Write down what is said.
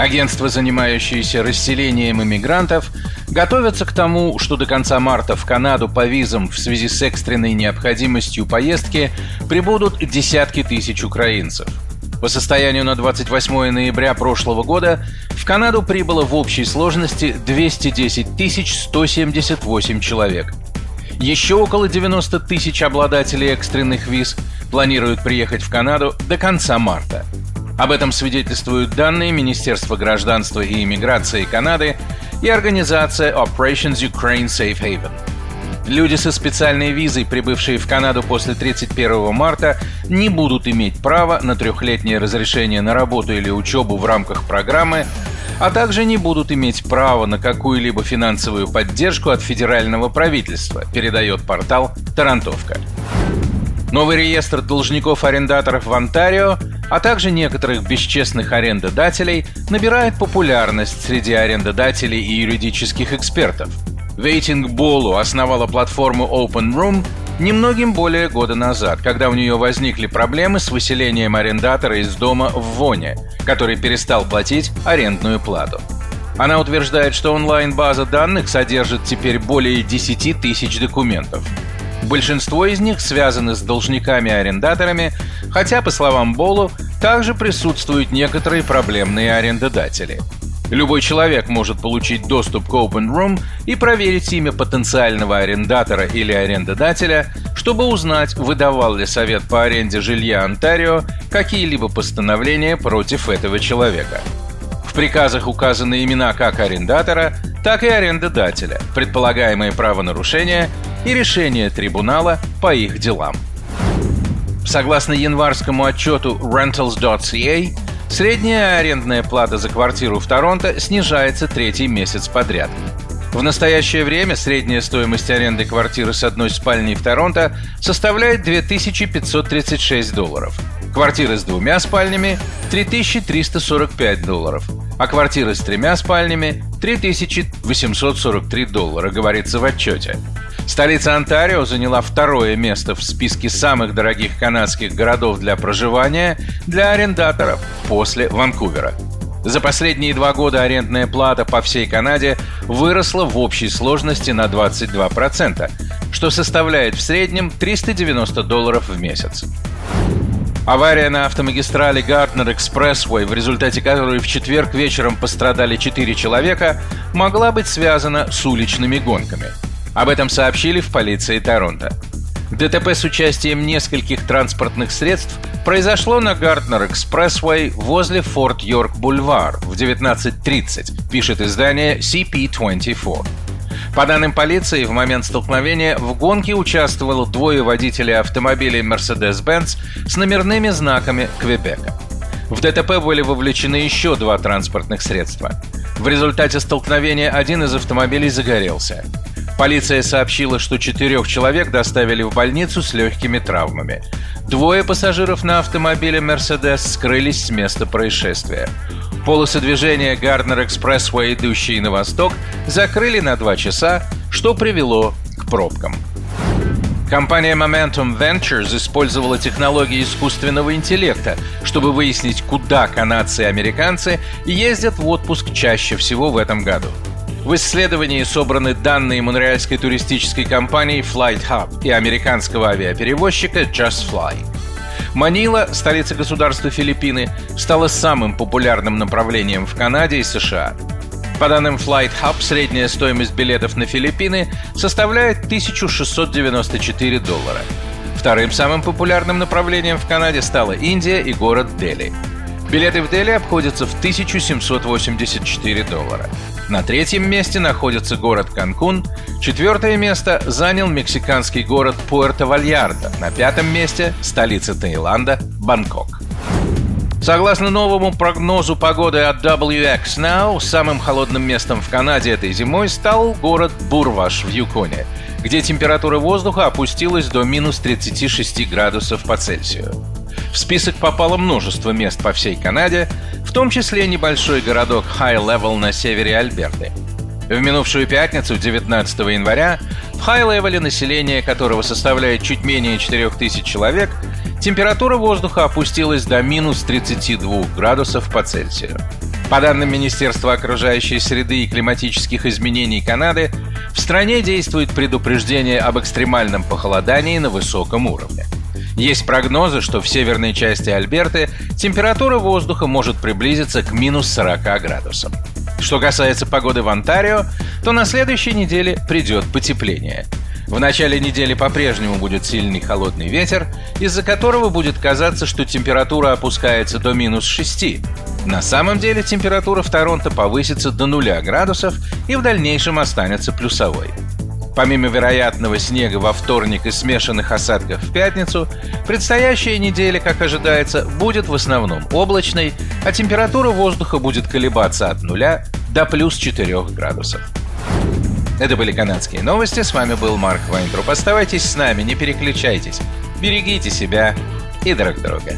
Агентства, занимающиеся расселением иммигрантов, готовятся к тому, что до конца марта в Канаду по визам в связи с экстренной необходимостью поездки прибудут десятки тысяч украинцев. По состоянию на 28 ноября прошлого года в Канаду прибыло в общей сложности 210 178 человек. Еще около 90 тысяч обладателей экстренных виз планируют приехать в Канаду до конца марта – об этом свидетельствуют данные Министерства гражданства и иммиграции Канады и организация Operations Ukraine Safe Haven. Люди со специальной визой, прибывшие в Канаду после 31 марта, не будут иметь права на трехлетнее разрешение на работу или учебу в рамках программы, а также не будут иметь права на какую-либо финансовую поддержку от федерального правительства, передает портал «Тарантовка». Новый реестр должников-арендаторов в Онтарио а также некоторых бесчестных арендодателей, набирает популярность среди арендодателей и юридических экспертов. Вейтинг Болу основала платформу Open Room немногим более года назад, когда у нее возникли проблемы с выселением арендатора из дома в Воне, который перестал платить арендную плату. Она утверждает, что онлайн-база данных содержит теперь более 10 тысяч документов. Большинство из них связаны с должниками-арендаторами, хотя, по словам Болу, также присутствуют некоторые проблемные арендодатели. Любой человек может получить доступ к Open Room и проверить имя потенциального арендатора или арендодателя, чтобы узнать, выдавал ли Совет по аренде жилья Онтарио какие-либо постановления против этого человека. В приказах указаны имена как арендатора, так и арендодателя, предполагаемые правонарушения и решения трибунала по их делам. Согласно январскому отчету Rentals.ca, средняя арендная плата за квартиру в Торонто снижается третий месяц подряд. В настоящее время средняя стоимость аренды квартиры с одной спальней в Торонто составляет 2536 долларов. Квартиры с двумя спальнями – 3345 долларов, а квартиры с тремя спальнями – 3843 доллара, говорится в отчете. Столица Онтарио заняла второе место в списке самых дорогих канадских городов для проживания для арендаторов после Ванкувера. За последние два года арендная плата по всей Канаде выросла в общей сложности на 22%, что составляет в среднем 390 долларов в месяц. Авария на автомагистрали Гартнер Экспрессвей, в результате которой в четверг вечером пострадали 4 человека, могла быть связана с уличными гонками. Об этом сообщили в полиции Торонто. ДТП с участием нескольких транспортных средств произошло на Гартнер Экспрессвей возле Форт Йорк Бульвар в 19.30, пишет издание CP24. По данным полиции, в момент столкновения в гонке участвовало двое водителей автомобилей Mercedes-Benz с номерными знаками Квебека. В ДТП были вовлечены еще два транспортных средства. В результате столкновения один из автомобилей загорелся. Полиция сообщила, что четырех человек доставили в больницу с легкими травмами. Двое пассажиров на автомобиле Mercedes скрылись с места происшествия. Полосы движения Гарднер Экспрессвей, идущие на восток, закрыли на два часа, что привело к пробкам. Компания Momentum Ventures использовала технологии искусственного интеллекта, чтобы выяснить, куда канадцы и американцы ездят в отпуск чаще всего в этом году. В исследовании собраны данные монреальской туристической компании Flight Hub и американского авиаперевозчика JustFly. Манила, столица государства Филиппины, стала самым популярным направлением в Канаде и США. По данным Flight Hub, средняя стоимость билетов на Филиппины составляет 1694 доллара. Вторым самым популярным направлением в Канаде стала Индия и город Дели. Билеты в Дели обходятся в 1784 доллара. На третьем месте находится город Канкун. Четвертое место занял мексиканский город Пуэрто-Вальярдо. На пятом месте столица Таиланда Бангкок. Согласно новому прогнозу погоды от WX Now, самым холодным местом в Канаде этой зимой стал город Бурваш в Юконе. где температура воздуха опустилась до минус 36 градусов по Цельсию. В список попало множество мест по всей Канаде, в том числе небольшой городок Хай-Левел на севере Альберты. В минувшую пятницу, 19 января, в Хай-Левеле, население которого составляет чуть менее 4000 человек, температура воздуха опустилась до минус 32 градусов по Цельсию. По данным Министерства окружающей среды и климатических изменений Канады, в стране действует предупреждение об экстремальном похолодании на высоком уровне. Есть прогнозы, что в северной части Альберты температура воздуха может приблизиться к минус 40 градусам. Что касается погоды в Онтарио, то на следующей неделе придет потепление. В начале недели по-прежнему будет сильный холодный ветер, из-за которого будет казаться, что температура опускается до минус 6. На самом деле температура в Торонто повысится до 0 градусов и в дальнейшем останется плюсовой. Помимо вероятного снега во вторник и смешанных осадков в пятницу, предстоящая неделя, как ожидается, будет в основном облачной, а температура воздуха будет колебаться от нуля до плюс 4 градусов. Это были канадские новости. С вами был Марк Вайнтруп. Оставайтесь с нами, не переключайтесь. Берегите себя и друг друга.